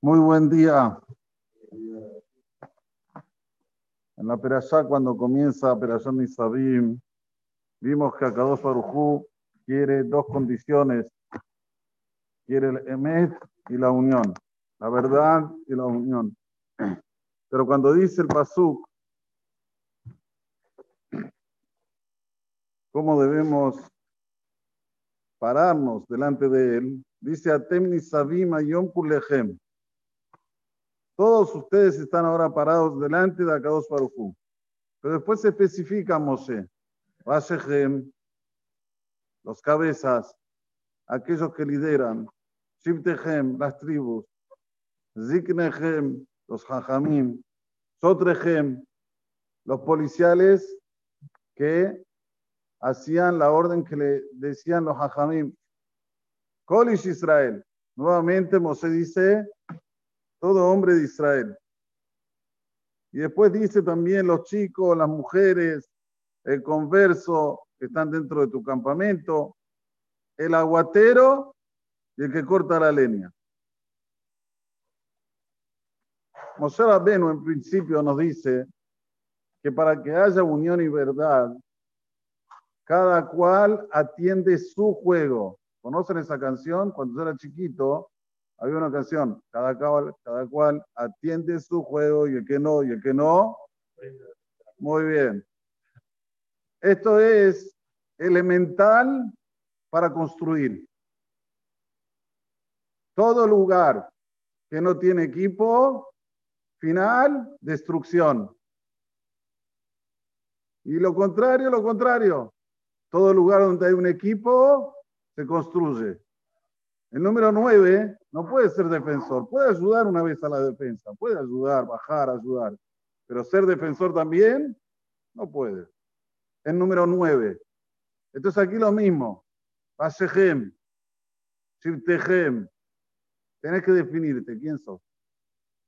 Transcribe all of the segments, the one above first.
Muy buen día. En la Perashá, cuando comienza Perashá Nisabim, vimos que Akadosh Barujú quiere dos condiciones. Quiere el Emet y la unión, la verdad y la unión. Pero cuando dice el Pasuk, ¿cómo debemos pararnos delante de él? Dice Atem Nisabim Ayom Kulechem. Todos ustedes están ahora parados delante de Akados Barujú. Pero después se especifica Moshe, Vashem, los cabezas, aquellos que lideran, Shibtehem, las tribus, Ziknehem, los Jajamim, Sotrehem, los policiales que hacían la orden que le decían los Jajamim. Kolish Israel. Nuevamente Moshe dice, todo hombre de Israel. Y después dice también los chicos, las mujeres, el converso que están dentro de tu campamento, el aguatero y el que corta la leña. Moshe Rabbeinu en principio nos dice que para que haya unión y verdad, cada cual atiende su juego. ¿Conocen esa canción? Cuando yo era chiquito, había una canción, cada cual, cada cual atiende su juego y el que no, y el que no. Muy bien. Esto es elemental para construir. Todo lugar que no tiene equipo, final, destrucción. Y lo contrario, lo contrario. Todo lugar donde hay un equipo, se construye. El número 9 no puede ser defensor, puede ayudar una vez a la defensa, puede ayudar, bajar, ayudar, pero ser defensor también no puede. El número 9. Entonces aquí lo mismo. Pasejem, Shirtejem. Tenés que definirte quién sos.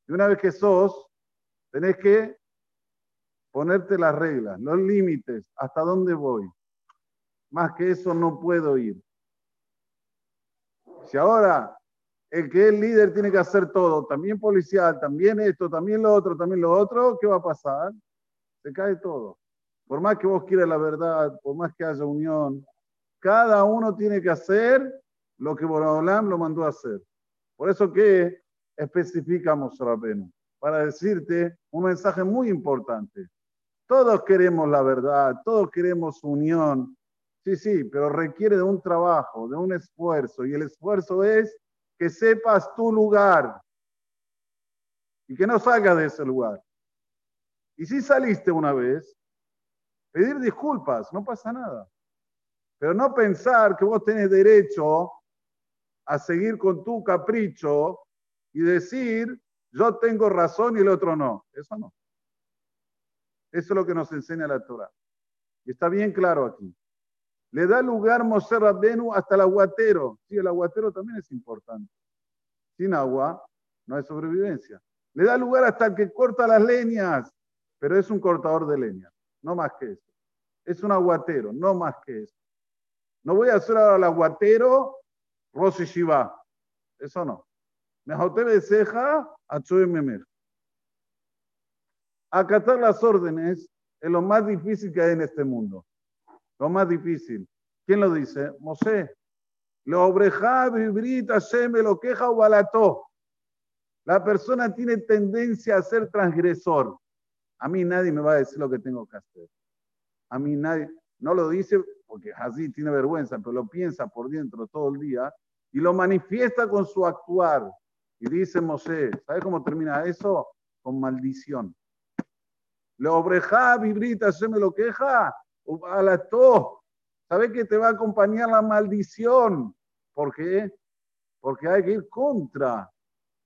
Y una vez que sos, tenés que ponerte las reglas, los límites, hasta dónde voy. Más que eso no puedo ir. Si ahora el que es líder tiene que hacer todo, también policial, también esto, también lo otro, también lo otro, ¿qué va a pasar? Se cae todo. Por más que vos quieras la verdad, por más que haya unión, cada uno tiene que hacer lo que Boraholam lo mandó a hacer. Por eso que especificamos Rabenu, para decirte un mensaje muy importante. Todos queremos la verdad, todos queremos unión, Sí, sí, pero requiere de un trabajo, de un esfuerzo. Y el esfuerzo es que sepas tu lugar y que no salgas de ese lugar. Y si saliste una vez, pedir disculpas, no pasa nada. Pero no pensar que vos tenés derecho a seguir con tu capricho y decir, yo tengo razón y el otro no. Eso no. Eso es lo que nos enseña la Torah. Y está bien claro aquí. Le da lugar Moshe Rabbenu hasta el aguatero. Sí, el aguatero también es importante. Sin agua no hay sobrevivencia. Le da lugar hasta el que corta las leñas, pero es un cortador de leña, no más que eso. Es un aguatero, no más que eso. No voy a hacer ahora al aguatero Rosh Shiva. Eso no. Mejote ceja a Memer. Acatar las órdenes es lo más difícil que hay en este mundo. Lo más difícil. ¿Quién lo dice? Mosé. Lo obreja, vibrita, me lo queja o balató. La persona tiene tendencia a ser transgresor. A mí nadie me va a decir lo que tengo que hacer. A mí nadie, no lo dice porque así tiene vergüenza, pero lo piensa por dentro todo el día y lo manifiesta con su actuar. Y dice Mosé, ¿sabe cómo termina eso? Con maldición. Lo obreja, vibrita, se me lo queja Ubalató. ¿Sabe que te va a acompañar la maldición? ¿Por qué? Porque hay que ir contra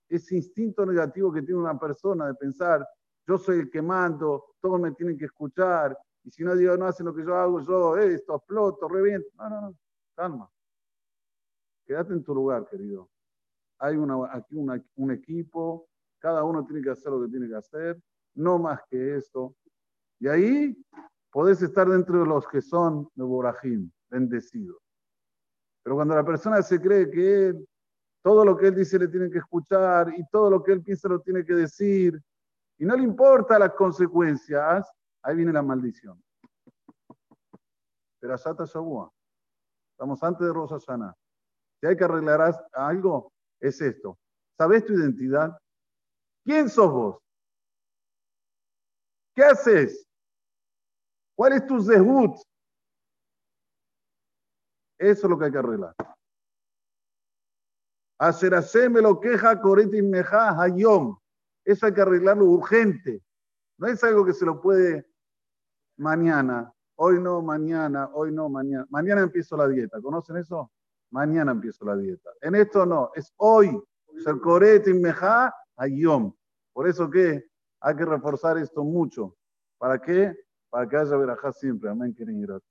ese instinto negativo que tiene una persona de pensar, yo soy el que mando, todos me tienen que escuchar, y si no digo, no hacen lo que yo hago, yo esto, exploto, reviento. No, no, no, calma. Quédate en tu lugar, querido. Hay una, aquí un equipo, cada uno tiene que hacer lo que tiene que hacer, no más que eso. Y ahí podés estar dentro de los que son de Borahim, bendecidos. Pero cuando la persona se cree que todo lo que él dice le tienen que escuchar y todo lo que él piensa lo tiene que decir y no le importa las consecuencias, ahí viene la maldición. Pero Asata Shabua, estamos antes de Rosa Sana. Si hay que arreglar algo, es esto. ¿Sabes tu identidad? ¿Quién sos vos? ¿Qué haces? ¿Cuál es tu zehut? Eso es lo que hay que arreglar. Hacer me lo queja corete meja hayom. Eso hay que arreglarlo urgente. No es algo que se lo puede mañana. Hoy no, mañana, hoy no, mañana. Mañana empiezo la dieta. ¿Conocen eso? Mañana empiezo la dieta. En esto no, es hoy. Ser corete meja hayom. Por eso que hay que reforzar esto mucho. ¿Para qué? Para que haya verajá siempre. Amén, querido.